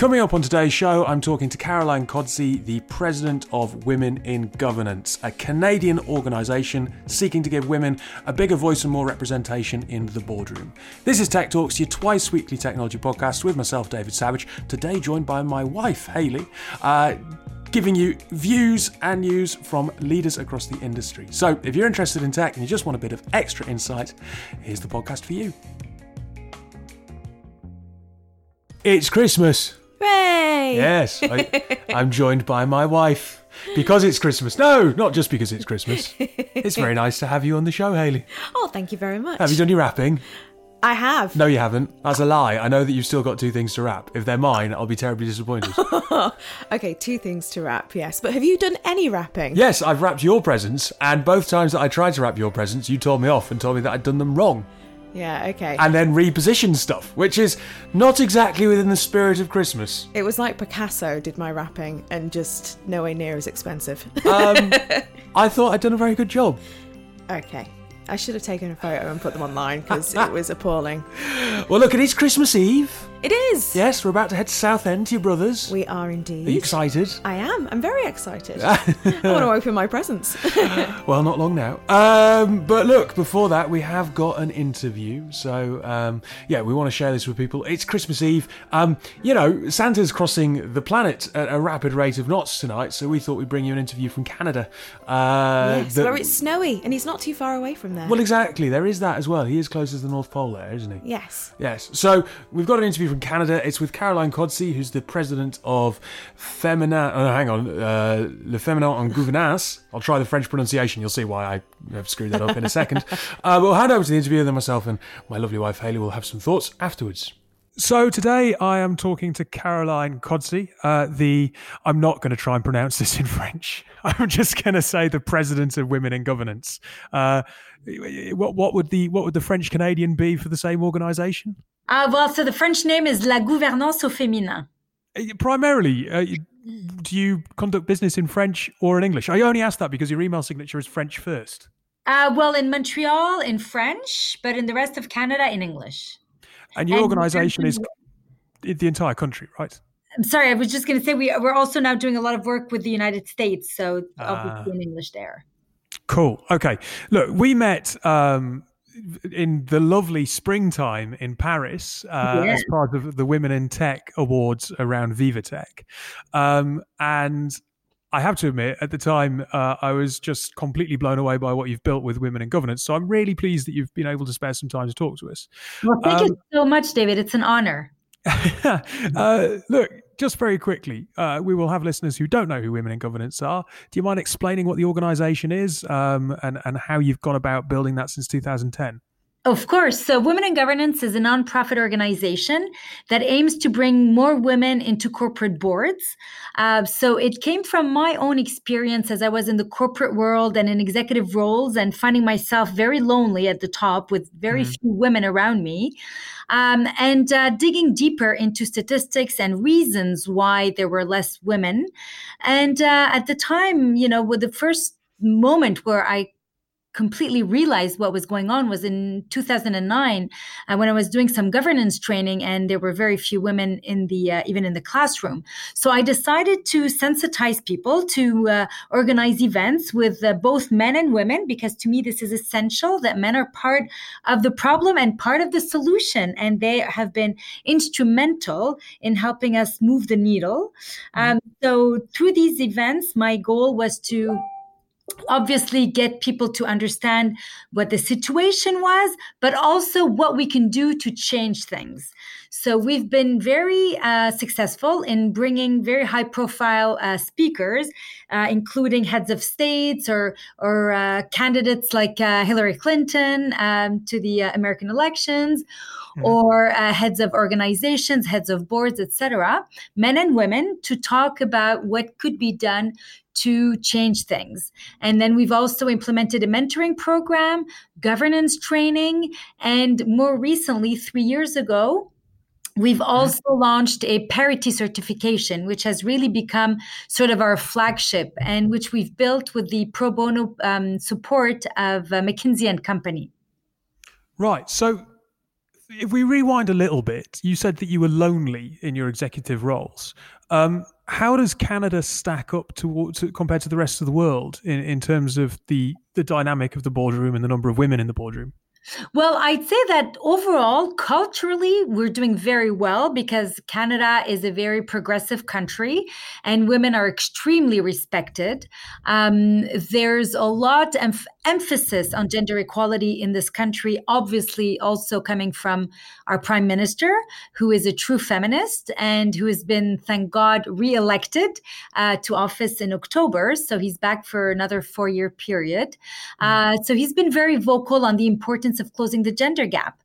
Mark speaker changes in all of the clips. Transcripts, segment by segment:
Speaker 1: Coming up on today's show, I'm talking to Caroline Codsi, the president of Women in Governance, a Canadian organisation seeking to give women a bigger voice and more representation in the boardroom. This is Tech Talks, your twice weekly technology podcast with myself, David Savage. Today, joined by my wife, Hayley. Uh, giving you views and news from leaders across the industry. So, if you're interested in tech and you just want a bit of extra insight, here's the podcast for you. It's Christmas.
Speaker 2: Hooray!
Speaker 1: Yes, I, I'm joined by my wife because it's Christmas. No, not just because it's Christmas. It's very nice to have you on the show, Haley.
Speaker 2: Oh, thank you very much.
Speaker 1: Have you done your wrapping?
Speaker 2: I have.
Speaker 1: No, you haven't. That's a lie. I know that you've still got two things to wrap. If they're mine, I'll be terribly disappointed.
Speaker 2: okay, two things to wrap, yes. But have you done any wrapping?
Speaker 1: yes, I've wrapped your presents, and both times that I tried to wrap your presents, you told me off and told me that I'd done them wrong.
Speaker 2: Yeah, okay.
Speaker 1: And then reposition stuff, which is not exactly within the spirit of Christmas.
Speaker 2: it was like Picasso did my wrapping and just nowhere near as expensive.
Speaker 1: Um, I thought I'd done a very good job.
Speaker 2: okay. I should have taken a photo and put them online because it was appalling.
Speaker 1: Well, look, it is Christmas Eve.
Speaker 2: It is.
Speaker 1: Yes, we're about to head to Southend to your brother's.
Speaker 2: We are indeed.
Speaker 1: Are you excited?
Speaker 2: I am. I'm very excited. I want to open my presents.
Speaker 1: Well, not long now. Um, but look, before that, we have got an interview. So, um, yeah, we want to share this with people. It's Christmas Eve. Um, you know, Santa's crossing the planet at a rapid rate of knots tonight. So we thought we'd bring you an interview from Canada. Uh,
Speaker 2: yes,
Speaker 1: that-
Speaker 2: where it's snowy and he's not too far away from there.
Speaker 1: well, exactly. There is that as well. He is close as the North Pole there, isn't he?
Speaker 2: yes.
Speaker 1: Yes. So we've got an interview from Canada. It's with Caroline Codsi, who's the president of Femina. Oh, hang on, uh, Le Feminin en Gouvernance. I'll try the French pronunciation. You'll see why I have screwed that up in a second. Uh, we'll hand over to the interview, and then myself and my lovely wife Hayley will have some thoughts afterwards. So today I am talking to Caroline Codsi, uh, the I'm not going to try and pronounce this in French. I'm just going to say the president of Women in Governance. Uh, what, what would the what would the French Canadian be for the same organisation?
Speaker 3: Uh, well, so the French name is La Gouvernance au Féminin.
Speaker 1: Uh, Primarily, uh, do you conduct business in French or in English? I only ask that because your email signature is French first.
Speaker 3: Uh, well, in Montreal, in French, but in the rest of Canada, in English.
Speaker 1: And your
Speaker 3: And-
Speaker 1: organisation is the entire country, right?
Speaker 3: I'm sorry, I was just going to say we, we're also now doing a lot of work with the United States, so
Speaker 1: Ah.
Speaker 3: obviously in English there.
Speaker 1: Cool. Okay. Look, we met um, in the lovely springtime in Paris uh,
Speaker 3: Yeah.
Speaker 1: as part of the Women in Tech Awards around Viva Tech. Um, and I have to admit, at the time, uh, I was just completely blown away by what you've built with Women in Governance. So I'm really pleased that you've been able to spare some time to talk to us.
Speaker 3: Well, thank
Speaker 1: Um,
Speaker 3: you so much, David. It's an honor.
Speaker 1: uh, look, just very quickly, uh, we will have listeners who don't know who Women in Governance are. Do you mind explaining what the organisation is um, and, and how you've gone about building that since 2010?
Speaker 3: Of course. So, Women in Governance is a nonprofit organization that aims to bring more women into corporate boards. Uh, so, it came from my own experience as I was in the corporate world and in executive roles and finding myself very lonely at the top with very few women around me. Um, and uh, digging deeper into statistics and reasons why there were less women. And uh, at the time, you know, with the first moment where I completely realized what was going on was in 2009 uh, when i was doing some governance training and there were very few women in the uh, even in the classroom. So i decided to sensitize people to uh, organize events with uh, both men and women because to me this is essential that men are part of the problem and part of the solution. And they have been instrumental in helping us move the needle. Um, so through these events my goal was to obviously get people to understand what the situation was, but also what we can do to change things. So we've been very uh, successful in bringing very high profile uh, speakers, uh, including heads of states or, or uh, candidates like uh, Hillary Clinton um, to the uh, American elections. Or uh, heads of organizations, heads of boards, etc., men and women, to talk about what could be done to change things. And then we've also implemented a mentoring program, governance training, and more recently, three years ago, We've also launched a parity certification, which has really become sort of our flagship and which we've built with the pro bono um, support of uh, McKinsey and Company.
Speaker 1: Right. So if we rewind a little bit, you said that you were lonely in your executive roles. Um, how does Canada stack up to, to, compared to the rest of the world in, in terms of the the dynamic of the boardroom and the number of women in the boardroom?
Speaker 3: Well, I'd say that overall, culturally, we're doing very well because Canada is a very progressive country and women are extremely respected. Um, there's a lot of emphasis on gender equality in this country, obviously, also coming from our prime minister, who is a true feminist and who has been, thank God, reelected uh, to office in October. So he's back for another four year period. Mm. Uh, so he's been very vocal on the importance of closing the gender gap.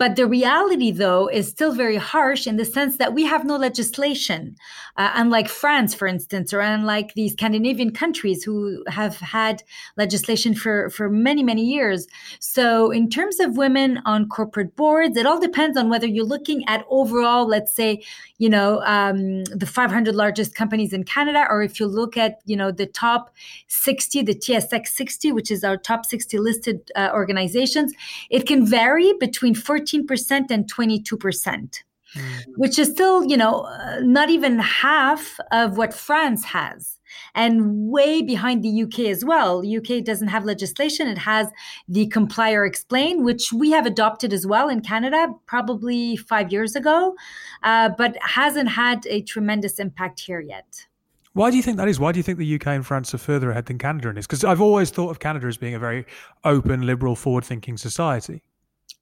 Speaker 3: But the reality, though, is still very harsh in the sense that we have no legislation, uh, unlike France, for instance, or unlike the Scandinavian countries who have had legislation for, for many, many years. So, in terms of women on corporate boards, it all depends on whether you're looking at overall, let's say, you know, um, the 500 largest companies in Canada, or if you look at, you know, the top 60, the TSX 60, which is our top 60 listed uh, organizations, it can vary between 14 13% and 22%. Mm-hmm. Which is still, you know, uh, not even half of what France has and way behind the UK as well. UK doesn't have legislation. It has the comply or explain, which we have adopted as well in Canada probably five years ago, uh, but hasn't had a tremendous impact here yet.
Speaker 1: Why do you think that is? Why do you think the UK and France are further ahead than Canada in this? Because I've always thought of Canada as being a very open, liberal, forward thinking society.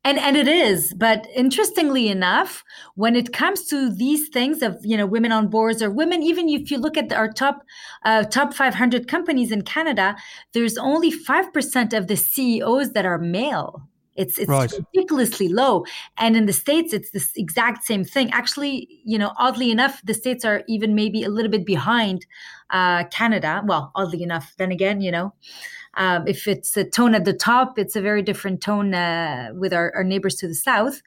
Speaker 3: And and it is, but interestingly enough, when it comes to these things of you know women on boards or women, even if you look at our top uh, top 500 companies in Canada, there's only five percent of the CEOs that are male. It's it's right. ridiculously low, and in the states, it's the exact same thing. Actually, you know, oddly enough, the states are even maybe a little bit behind uh, Canada. Well, oddly enough, then again, you know. Um, if it's a tone at the top, it's a very different tone uh, with our, our neighbors to the south.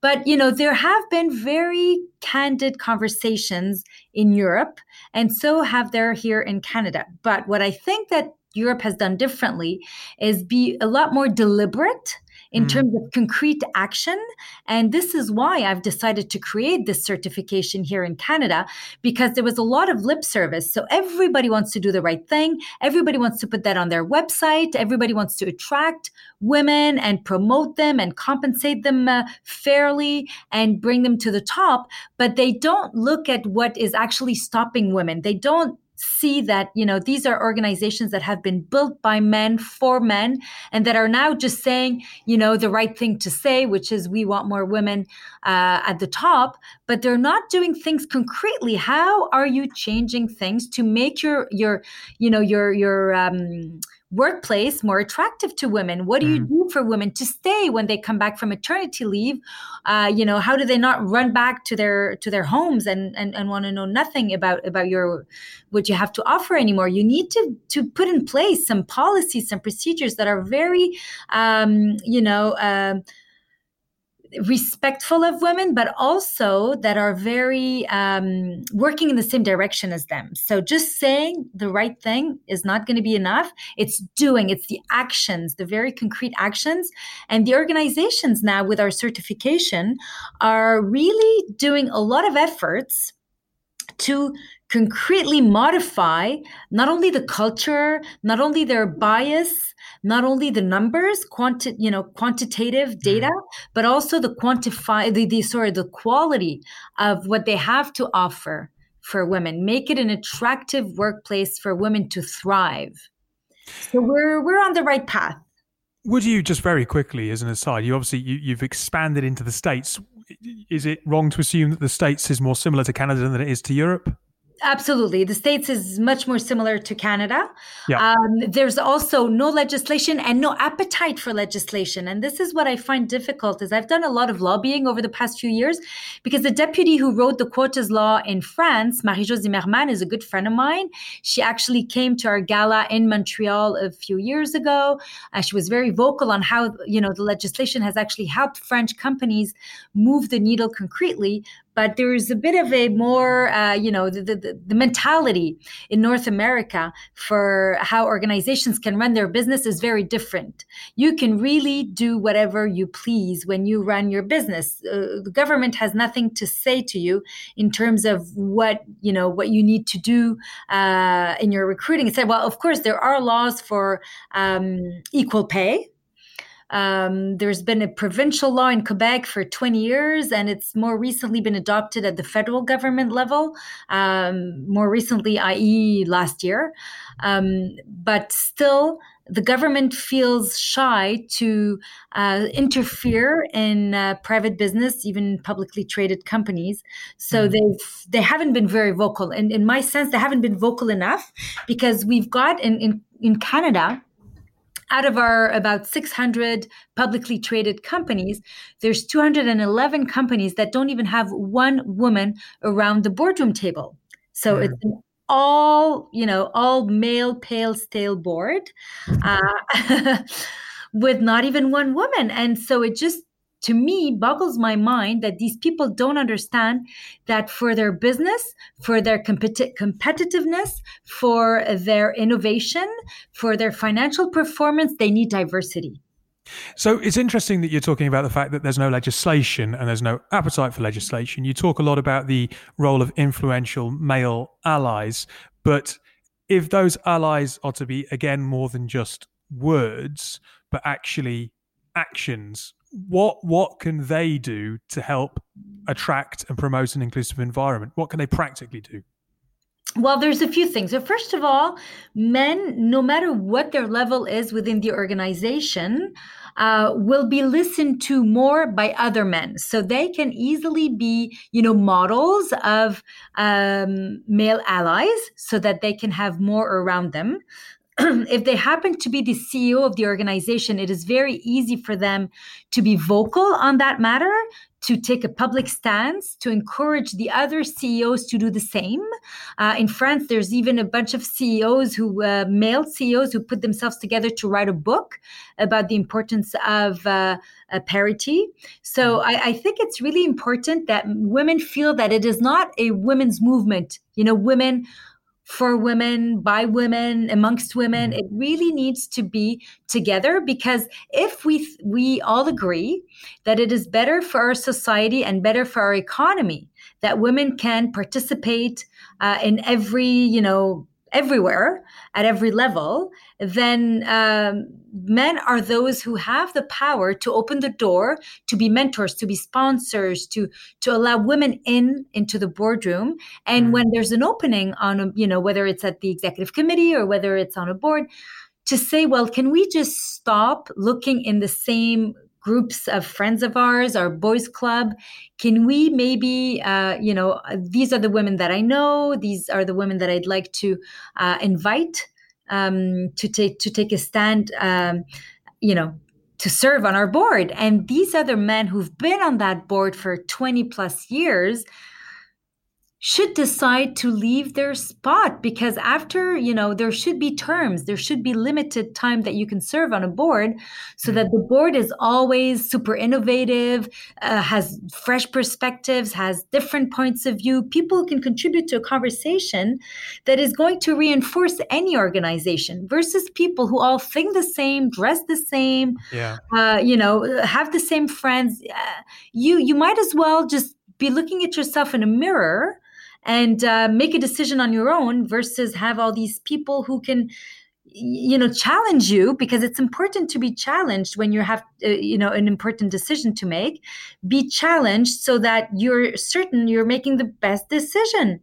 Speaker 3: But, you know, there have been very candid conversations in Europe, and so have there here in Canada. But what I think that Europe has done differently is be a lot more deliberate in mm. terms of concrete action. And this is why I've decided to create this certification here in Canada because there was a lot of lip service. So everybody wants to do the right thing. Everybody wants to put that on their website. Everybody wants to attract women and promote them and compensate them uh, fairly and bring them to the top. But they don't look at what is actually stopping women. They don't see that you know these are organizations that have been built by men for men and that are now just saying you know the right thing to say which is we want more women uh, at the top but they're not doing things concretely. How are you changing things to make your your you know your your um, workplace more attractive to women? What do you mm. do for women to stay when they come back from maternity leave? Uh, you know, how do they not run back to their to their homes and and, and want to know nothing about about your what you have to offer anymore? You need to to put in place some policies, some procedures that are very, um, you know. Uh, respectful of women, but also that are very um, working in the same direction as them. So just saying the right thing is not going to be enough. It's doing, it's the actions, the very concrete actions. And the organizations now with our certification are really doing a lot of efforts to concretely modify not only the culture, not only their bias, not only the numbers, quanti- you know, quantitative data, mm. but also the quantify the, the sorry, the quality of what they have to offer for women. Make it an attractive workplace for women to thrive. So we're we're on the right path.
Speaker 1: Would you just very quickly, as an aside, you obviously you, you've expanded into the states. Is it wrong to assume that the states is more similar to Canada than it is to Europe?
Speaker 3: Absolutely. The States is much more similar to Canada. Yeah. Um, there's also no legislation and no appetite for legislation. And this is what I find difficult is I've done a lot of lobbying over the past few years because the deputy who wrote the quotas law in France, Marie-Jo Zimmermann, is a good friend of mine. She actually came to our gala in Montreal a few years ago. Uh, she was very vocal on how, you know, the legislation has actually helped French companies move the needle concretely. But there's a bit of a more, uh, you know, the, the, the, mentality in North America for how organizations can run their business is very different. You can really do whatever you please when you run your business. Uh, the government has nothing to say to you in terms of what, you know, what you need to do uh, in your recruiting. It said, well, of course, there are laws for um, equal pay um, there's been a provincial law in Quebec for 20 years, and it's more recently been adopted at the federal government level, um, more recently, i.e., last year. Um, but still, the government feels shy to uh, interfere in uh, private business, even publicly traded companies. So mm. they've they haven't been very vocal, and in my sense, they haven't been vocal enough because we've got in in, in Canada out of our about 600 publicly traded companies, there's 211 companies that don't even have one woman around the boardroom table. So yeah. it's all, you know, all male pale stale board uh, with not even one woman. And so it just to me boggles my mind that these people don't understand that for their business, for their competi- competitiveness, for their innovation, for their financial performance, they need diversity.
Speaker 1: So it's interesting that you're talking about the fact that there's no legislation and there's no appetite for legislation. You talk a lot about the role of influential male allies, but if those allies are to be again more than just words, but actually actions what what can they do to help attract and promote an inclusive environment? What can they practically do?
Speaker 3: Well, there's a few things. So, first of all, men, no matter what their level is within the organization, uh, will be listened to more by other men. So they can easily be, you know, models of um, male allies so that they can have more around them. if they happen to be the CEO of the organization, it is very easy for them to be vocal on that matter, to take a public stance, to encourage the other CEOs to do the same. Uh, in France, there's even a bunch of CEOs who, uh, male CEOs, who put themselves together to write a book about the importance of uh, parity. So mm-hmm. I, I think it's really important that women feel that it is not a women's movement. You know, women for women, by women, amongst women. Mm-hmm. It really needs to be together because if we we all agree that it is better for our society and better for our economy that women can participate uh, in every you know everywhere at every level, then um, men are those who have the power to open the door to be mentors, to be sponsors, to to allow women in into the boardroom. And mm when there's an opening on, a, you know, whether it's at the executive committee or whether it's on a board, to say, well, can we just stop looking in the same groups of friends of ours, our boys club. Can we maybe, uh, you know, these are the women that I know. These are the women that I'd like to uh, invite um, to take to take a stand. Um, you know, to serve on our board. And these other men who've been on that board for 20 plus years should decide to leave their spot because after you know there should be terms there should be limited time that you can serve on a board so that the board is always super innovative uh, has fresh perspectives has different points of view people can contribute to a conversation that is going to reinforce any organization versus people who all think the same dress the same yeah. uh, you know have the same friends uh, you you might as well just be looking at yourself in a mirror and uh, make a decision on your own versus have all these people who can you know challenge you because it's important to be challenged when you have uh, you know an important decision to make be challenged so that you're certain you're making the best decision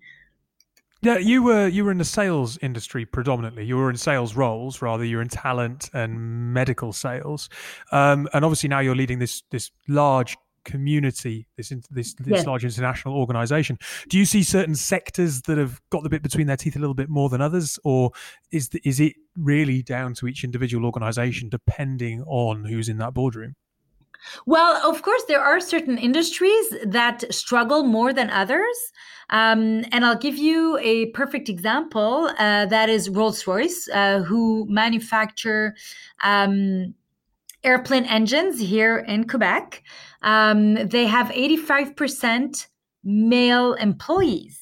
Speaker 1: yeah, you were you were in the sales industry predominantly. You were in sales roles, rather. You're in talent and medical sales, um, and obviously now you're leading this this large community, this this, this large international organization. Do you see certain sectors that have got the bit between their teeth a little bit more than others, or is the, is it really down to each individual organization depending on who's in that boardroom?
Speaker 3: Well, of course, there are certain industries that struggle more than others. Um, and I'll give you a perfect example. Uh, that is Rolls Royce, uh, who manufacture um, airplane engines here in Quebec. Um, they have 85% male employees.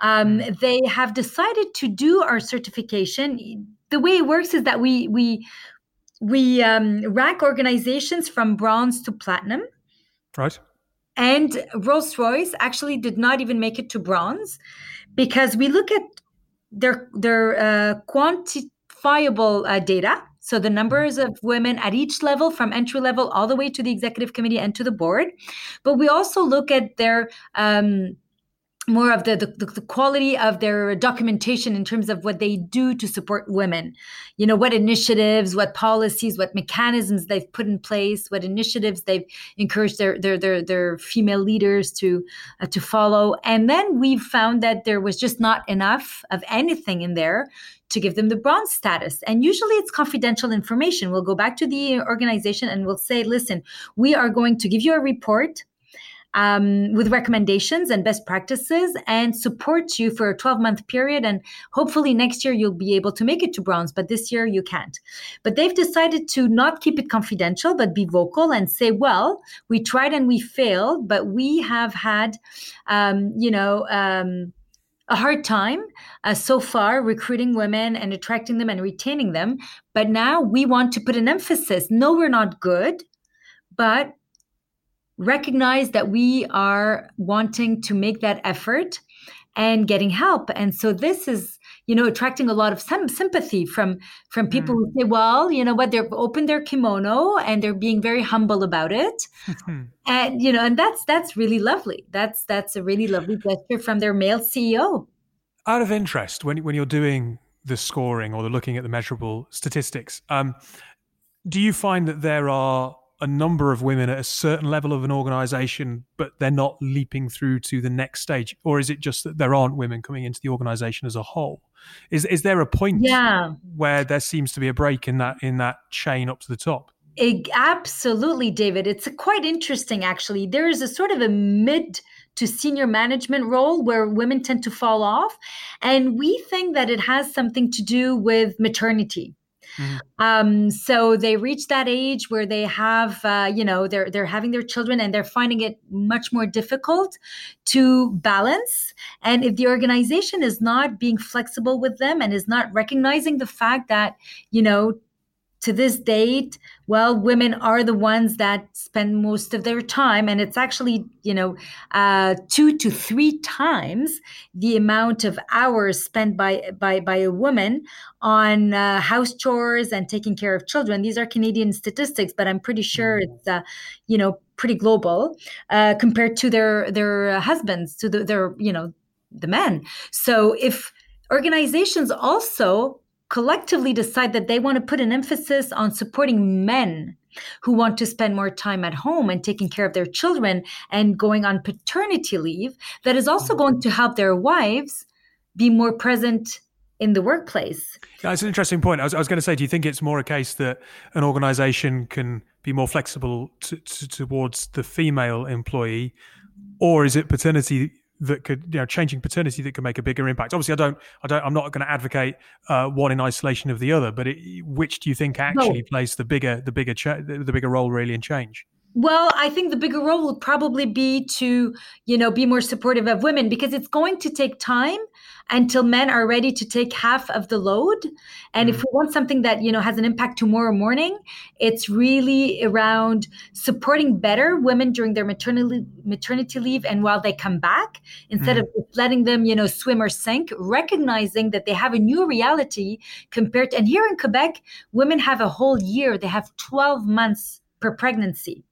Speaker 3: Um, mm. they have decided to do our certification. The way it works is that we we we um, rank organizations from bronze to platinum.
Speaker 1: Right.
Speaker 3: And Rolls Royce actually did not even make it to bronze because we look at their their uh, quantifiable uh, data. So the numbers of women at each level, from entry level all the way to the executive committee and to the board, but we also look at their um, more of the, the, the quality of their documentation in terms of what they do to support women you know what initiatives what policies what mechanisms they've put in place what initiatives they've encouraged their their their, their female leaders to uh, to follow and then we found that there was just not enough of anything in there to give them the bronze status. And usually it's confidential information. We'll go back to the organization and we'll say, listen, we are going to give you a report um, with recommendations and best practices and support you for a 12 month period. And hopefully next year you'll be able to make it to bronze, but this year you can't. But they've decided to not keep it confidential, but be vocal and say, well, we tried and we failed, but we have had, um, you know, um, a hard time uh, so far recruiting women and attracting them and retaining them. But now we want to put an emphasis. No, we're not good, but recognize that we are wanting to make that effort and getting help. And so this is you know attracting a lot of some sympathy from from people mm. who say well you know what? They've opened their kimono and they're being very humble about it. And you know and that's that's really lovely. That's that's a really lovely gesture from their male ceo
Speaker 1: out of interest when, when you're doing the scoring or the looking at the measurable statistics um, do you find that there are a number of women at a certain level of an organization, but they're not leaping through to the next stage? Or is it just that there aren't women coming into the organization as a whole? Is is there a point
Speaker 3: yeah.
Speaker 1: where there seems to be a break in that in that chain up to the top?
Speaker 3: It, absolutely, David. It's quite interesting, actually. There is a sort of a mid to senior management role where women tend to fall off. And we think that it has something to do with maternity. Mm-hmm. Um, so they reach that age where they have, uh, you know, they're they're having their children and they're finding it much more difficult to balance. And if the organization is not being flexible with them and is not recognizing the fact that, you know, to this date, well, women are the ones that spend most of their time, and it's actually, you know, uh, two to three times the amount of hours spent by by by a woman on uh, house chores and taking care of children. These are Canadian statistics, but I'm pretty sure mm-hmm. it's, uh, you know, pretty global uh, compared to their their husbands, to the, their, you know, the men. So if organizations also collectively decide that they want to put an emphasis on supporting men who want to spend more time at home and taking care of their children and going on paternity leave, that is also going to help their wives be more present in the workplace.
Speaker 1: Yeah, it's an interesting point. I was, I was, going to say, do you think it's more a case that an organization can be more flexible to, to, towards the female employee, or is it paternity that could you know changing paternity that could make a bigger impact obviously i don't i don't i'm not going to advocate uh, one in isolation of the other but it, which do you think actually no. plays the bigger the bigger cha- the bigger role really in change
Speaker 3: well, I think the bigger role will probably be to, you know, be more supportive of women because it's going to take time until men are ready to take half of the load. And mm if we want something that, you know, has an impact tomorrow morning, it's really around supporting better women during their maternity maternity leave and while they come back, instead mm of letting them, you know, swim or sink, recognizing that they have a new reality compared to, and here in Quebec, women have a whole year, they have 12 months per pregnancy.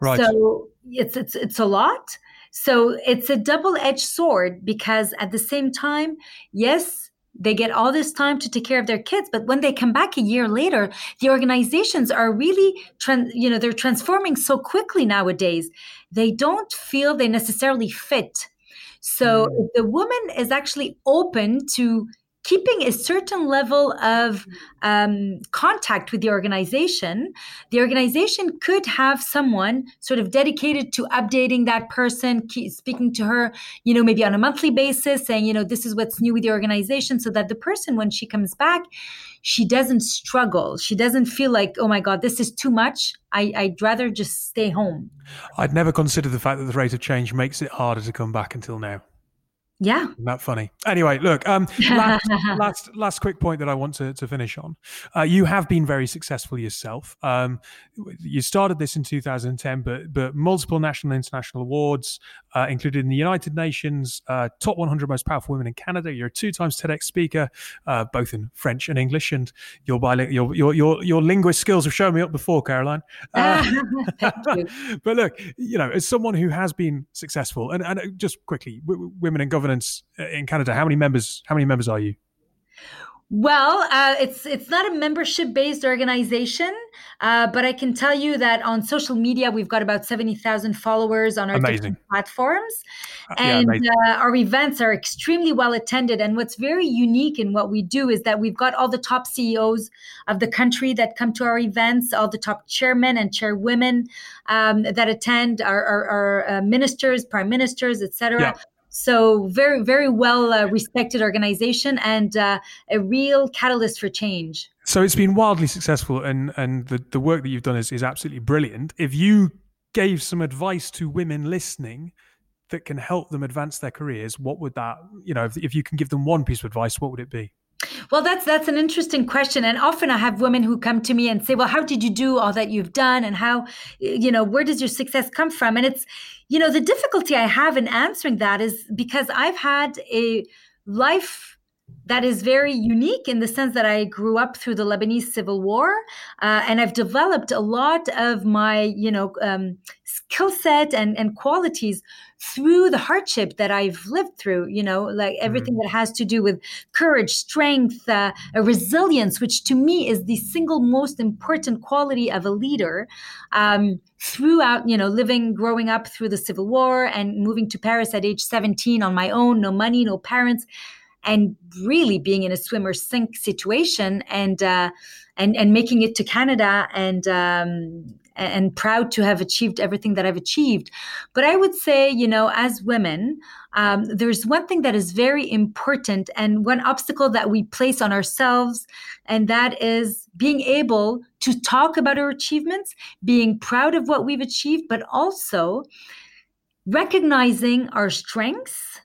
Speaker 1: Right.
Speaker 3: So it's it's it's a lot. So it's a double-edged sword because at the same time, yes, they get all this time to take care of their kids but when they come back a year later the organizations are really trans, you know they're transforming so quickly nowadays they don't feel they necessarily fit so mm. if the woman is actually open to keeping a certain level of um, contact with the organization, the organization could have someone sort of dedicated to updating that person, speaking to her, you know, maybe on a monthly basis, saying, you know, this is what's new with the organization, so that the person, when she comes back, she doesn't struggle. She doesn't feel like, oh my God, this is too much. I, I'd rather just stay home.
Speaker 1: I'd never considered the fact that the rate of change makes it harder to come back until now.
Speaker 3: Yeah.
Speaker 1: Isn't that funny? Anyway, look, um, last, last, last quick point that I want to, to finish on. Uh, you have been very successful yourself. Um, you started this in 2010, but, but multiple national and international awards, uh, included in the United Nations, uh, top 100 most powerful women in Canada. You're a two times TEDx speaker, uh, both in French and English, and your, biling- your, your, your, your linguist skills have shown me up before, Caroline. Uh, but look, you know, as someone who has been successful, and, and just quickly, w- women in governance governance uh, in Canada. How many members? How many members are you?
Speaker 3: Well, uh, it's it's not a membership based organization, uh, but I can tell you that on social media we've got about seventy thousand followers on our
Speaker 1: amazing.
Speaker 3: different platforms,
Speaker 1: Uh,
Speaker 3: and
Speaker 1: yeah,
Speaker 3: uh, our events are extremely well attended. And what's very unique in what we do is that we've got all the top CEOs of the country that come to our events, all the top chairmen and chairwomen um, that attend, our, our, our uh, ministers, prime ministers, etc.
Speaker 1: Yeah.
Speaker 3: So very, very well uh, respected organization and uh, a real catalyst for change.
Speaker 1: So it's been wildly successful, and and the, the work that you've done is, is absolutely brilliant. If you gave some advice to women listening that can help them advance their careers, what would that, you know, if, if you can give them one piece of advice, what would it be?
Speaker 3: Well, that's that's an interesting question, and often I have women who come to me and say, "Well, how did you do all that you've done, and how, you know, where does your success come from?" And it's, you know, the difficulty I have in answering that is because I've had a life that is very unique in the sense that I grew up through the Lebanese civil war, uh, and I've developed a lot of my, you know, um, skill set and and qualities through the hardship that I've lived through. You know, like everything that has to do with courage, strength, uh, a resilience, which to me is the single most important quality of a leader. Um, throughout, you know, living, growing up through the civil war, and moving to Paris at age seventeen on my own, no money, no parents and really being in a swim or sink situation and uh, and and making it to Canada and um, and proud to have achieved everything that I've achieved. But I would say, you know, as women, um, there's one thing that is very important and one obstacle that we place on ourselves, and that is being able to talk about our achievements, being proud of what we've achieved, but also recognizing our strengths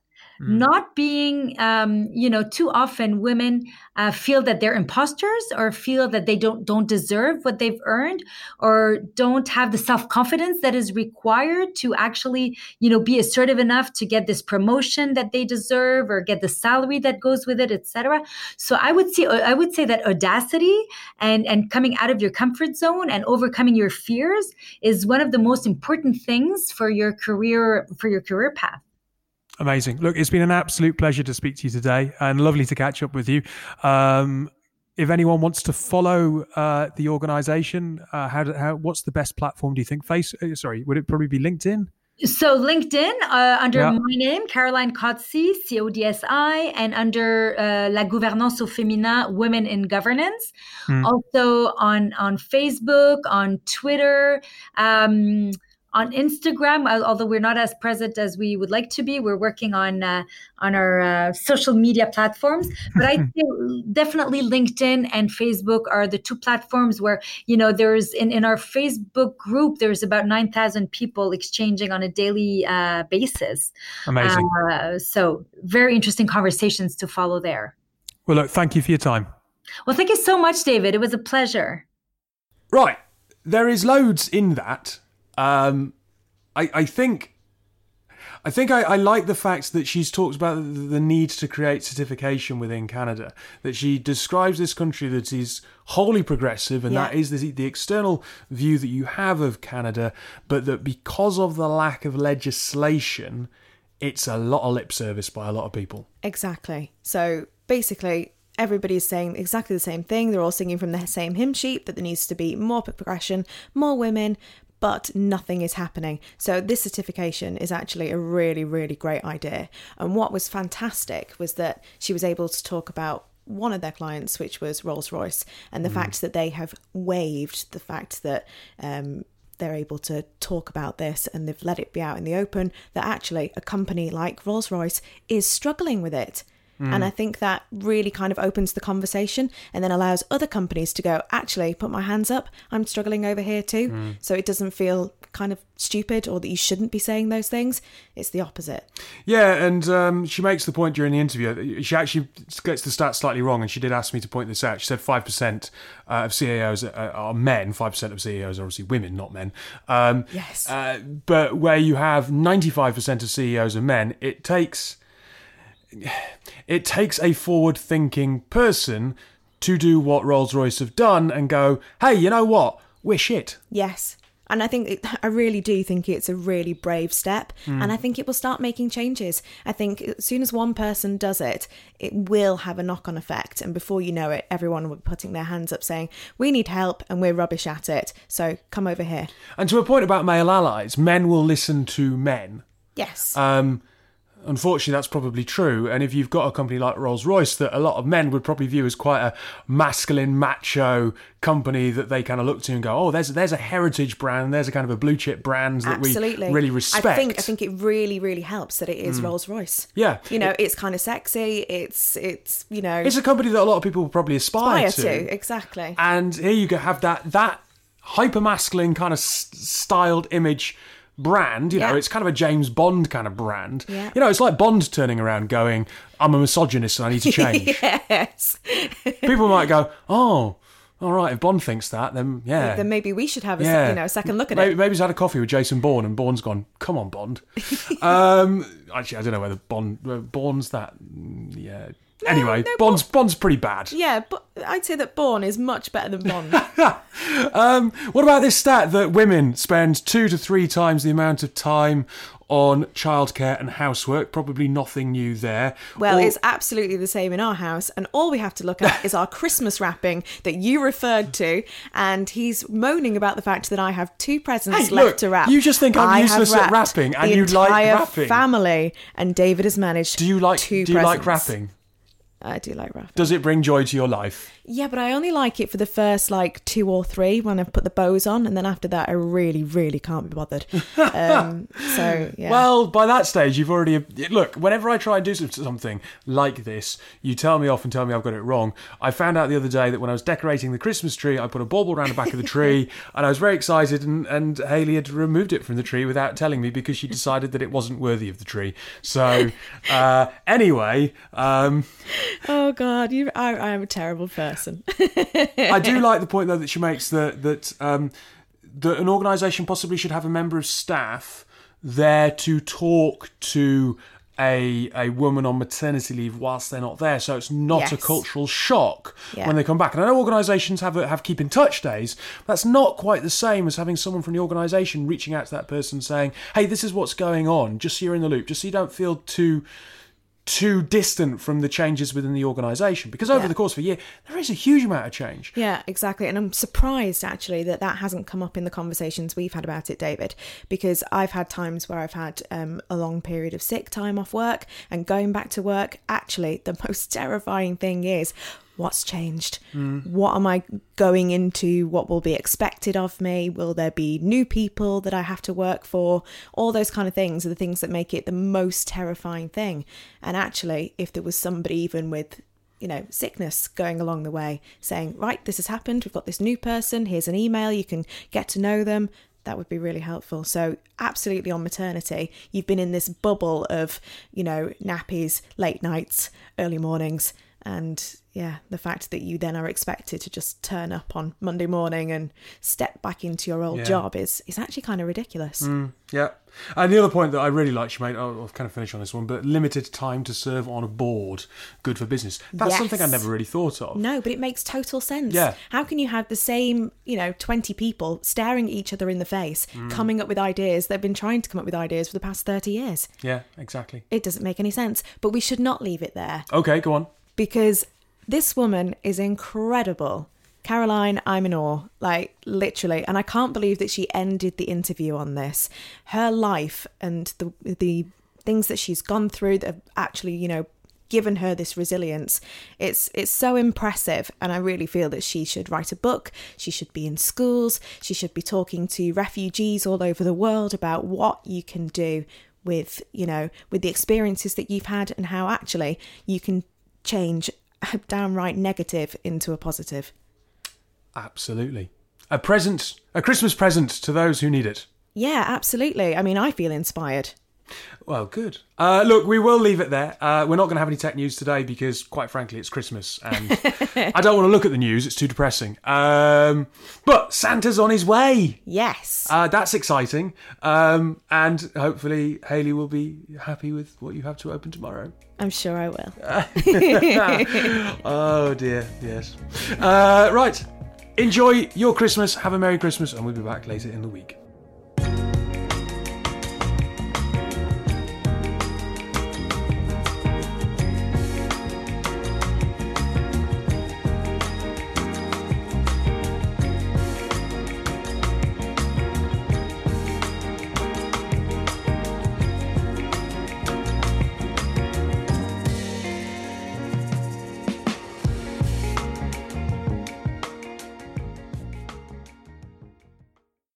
Speaker 3: not being um, you know too often women uh, feel that they're imposters or feel that they don't don't deserve what they've earned or don't have the self-confidence that is required to actually you know be assertive enough to get this promotion that they deserve or get the salary that goes with it etc so i would say i would say that audacity and and coming out of your comfort zone and overcoming your fears is one of the most important things for your career for your career path
Speaker 1: Amazing. Look, it's been an absolute pleasure to speak to you today and lovely to catch up with you. Um, if anyone wants to follow uh, the organization, uh, how, how, what's the best platform do you think? Face, uh, sorry, would it probably be LinkedIn?
Speaker 3: So LinkedIn uh, under
Speaker 1: Yeah.
Speaker 3: my name, Caroline Codsi, C O D S I, and under uh, La Gouvernance au Féminin, Women in Governance.
Speaker 1: Hmm.
Speaker 3: Also on on Facebook, on Twitter. Um, on Instagram, although we're not as present as we would like to be, we're working on uh, on our uh, social media platforms. But I think definitely LinkedIn and Facebook are the two platforms where you know there's in, in our Facebook group there's about nine thousand people exchanging on a daily uh, basis.
Speaker 1: Amazing.
Speaker 3: Uh, so very interesting conversations to follow there.
Speaker 1: well, look, thank you for your time.
Speaker 3: Well, thank you so much, David. It was a pleasure.
Speaker 1: Right. There is loads in that. Um, I, I think, I think I, I like the fact that she's talked about the, the need to create certification within Canada. That she describes this country that is wholly progressive, and
Speaker 2: Yeah.
Speaker 1: that is the, the external view that you have of Canada. But that because of the lack of legislation, it's a lot of lip service by a lot of people.
Speaker 2: Exactly. So basically, everybody's saying exactly the same thing. They're all singing from the same hymn sheet that there needs to be more progression, more women, but nothing is happening. So this certification is actually a really, really great idea. And what was fantastic was that she was able to talk about one of their clients, which was Rolls Royce, and the fact that they have waived the fact that um, they're able to talk about this and they've let it be out in the open that actually a company like Rolls Royce is struggling with it. And I think that really kind of opens the conversation and then allows other companies to go, actually, put my hands up. I'm struggling over here too. So it doesn't feel kind of stupid or that you shouldn't be saying those things. It's the opposite.
Speaker 1: Yeah, and um, she makes the point during the interview. She actually gets the stats slightly wrong, and she did ask me to point this out. She said five percent uh, of CEOs are, are men. Five percent of CEOs are obviously women, not men. Um,
Speaker 2: Yes.
Speaker 1: Uh, but where you have ninety-five percent of CEOs are men, it takes it takes a forward-thinking person to do what Rolls-Royce have done and go, "Hey, you know what? We're shit."
Speaker 2: Yes. And I think it, I really do think it's a really brave step, and I think it will start making changes. I think as soon as one person does it, it will have a knock-on effect, and before you know it, everyone will be putting their hands up, saying, "We need help, and we're rubbish at it. So come over here."
Speaker 1: And to a point about male allies, men will listen to men.
Speaker 2: Yes.
Speaker 1: Um, unfortunately, that's probably true. And if you've got a company like Rolls Royce that a lot of men would probably view as quite a masculine, macho company that they kind of look to and go, "Oh, there's there's a heritage brand, there's a kind of a blue chip brand that
Speaker 2: Absolutely.
Speaker 1: we really respect."
Speaker 2: I think I think it really really helps that it is mm. Rolls Royce.
Speaker 1: Yeah.
Speaker 2: You know, it's kind of sexy. It's it's you know
Speaker 1: it's a company that a lot of people will probably aspire,
Speaker 2: aspire to exactly.
Speaker 1: and here you go have that that hyper masculine kind of s- styled image brand you know it's kind of a james bond kind of brand
Speaker 2: Yeah.
Speaker 1: you know it's like bond turning around going i'm a misogynist and i need to change
Speaker 2: yes.
Speaker 1: people might go oh all right if bond thinks that then yeah
Speaker 2: then maybe we should have a
Speaker 1: yeah.
Speaker 2: you know a second look at
Speaker 1: maybe,
Speaker 2: it.
Speaker 1: maybe he's had a coffee with Jason Bourne, and Bourne's gone. Come on, Bond. um, actually, I don't know whether Bond uh, Bourne's that. mm, Yeah. Anyway,
Speaker 2: no,
Speaker 1: Bond's Bond's pretty bad.
Speaker 2: Yeah, but I'd say that Bourne is much better than Bond.
Speaker 1: Um, what about this stat that women spend two to three times the amount of time on childcare and housework? Probably nothing new there.
Speaker 2: Well,
Speaker 1: Or-
Speaker 2: it's absolutely the same in our house, and all we have to look at is our Christmas wrapping that you referred to. And he's moaning about the fact that I have two presents
Speaker 1: Hey,
Speaker 2: left
Speaker 1: look,
Speaker 2: to wrap.
Speaker 1: you just think I'm
Speaker 2: I
Speaker 1: useless at wrapping, and you like wrapping.
Speaker 2: Family, and David has managed.
Speaker 1: do you like
Speaker 2: two
Speaker 1: do you like
Speaker 2: presents. I do like wrapping.
Speaker 1: Does it bring joy to your life?
Speaker 2: Yeah, but I only like it for the first like two or three when I've put the bows on, and then after that, I really, really can't be bothered. Um, so yeah.
Speaker 1: Well, by that stage, you've already look. Whenever I try and do something like this, you tell me off and tell me I've got it wrong. I found out the other day that when I was decorating the Christmas tree, I put a bauble around the back of the tree, and I was very excited. And, and Haley had removed it from the tree without telling me because she decided that it wasn't worthy of the tree. So uh, anyway, um,
Speaker 2: oh God, you, I, I am a terrible person.
Speaker 1: I do like the point though that she makes that that um, that an organisation possibly should have a member of staff there to talk to a a woman on maternity leave whilst they're not there, so it's not a cultural shock
Speaker 2: Yeah.
Speaker 1: when they come back. And I know organisations have a, have keep in touch days. But that's not quite the same as having someone from the organisation reaching out to that person saying, "Hey, this is what's going on," just so you're in the loop, just so you don't feel too too distant from the changes within the organisation. Because over
Speaker 2: Yeah.
Speaker 1: the course of a year, there is a huge amount of change.
Speaker 2: Yeah, exactly. And I'm surprised actually that that hasn't come up in the conversations we've had about it, David, because I've had times where I've had um, a long period of sick time off work and going back to work. Actually, the most terrifying thing is what's changed? What am I going into? What will be expected of me? Will there be new people that I have to work for? All those kind of things are the things that make it the most terrifying thing. And actually, if there was somebody even with you know, sickness going along the way, saying, right, this has happened, we've got this new person, here's an email, you can get to know them. That would be really helpful. So, absolutely on maternity, you've been in this bubble of, you know, nappies, late nights, early mornings. And yeah, the fact that you then are expected to just turn up on Monday morning and step back into your old
Speaker 1: Yeah.
Speaker 2: job is, is actually kind of ridiculous.
Speaker 1: Yeah. And the other point that I really like, she made, I'll I'll kind of finish on this one, but limited time to serve on a board, good for business. That's
Speaker 2: Yes.
Speaker 1: something I never really thought of.
Speaker 2: No, but it makes total sense.
Speaker 1: Yeah.
Speaker 2: How can you have the same, you know, 20 people staring each other in the face,
Speaker 1: Mm.
Speaker 2: coming up with ideas? They've been trying to come up with ideas for the past 30 years.
Speaker 1: Yeah, exactly.
Speaker 2: It doesn't make any sense. But we should not leave it there
Speaker 1: Okay, go on.
Speaker 2: because this woman is incredible. Caroline, I'm in awe, like literally, and I can't believe that she ended the interview on this. Her life and the the things that she's gone through that have actually, you know, given her this resilience. It's it's so impressive and I really feel that she should write a book, she should be in schools, she should be talking to refugees all over the world about what you can do with, you know, with the experiences that you've had and how actually you can change a downright negative into a positive.
Speaker 1: Absolutely. A present, a Christmas present to those who need it.
Speaker 2: Yeah, absolutely. I mean, I feel inspired.
Speaker 1: Well, good. Uh, look, we will leave it there. Uh, we're not going to have any tech news today because, quite frankly, it's Christmas and I don't want to look at the news. It's too depressing. Um, but Santa's on his way.
Speaker 2: Yes.
Speaker 1: Uh, that's exciting. Um, and hopefully, Haley will be happy with what you have to open tomorrow.
Speaker 2: I'm sure I will.
Speaker 1: Oh, dear. Yes. Uh, right. Enjoy your Christmas. Have a Merry Christmas. And we'll be back later in the week.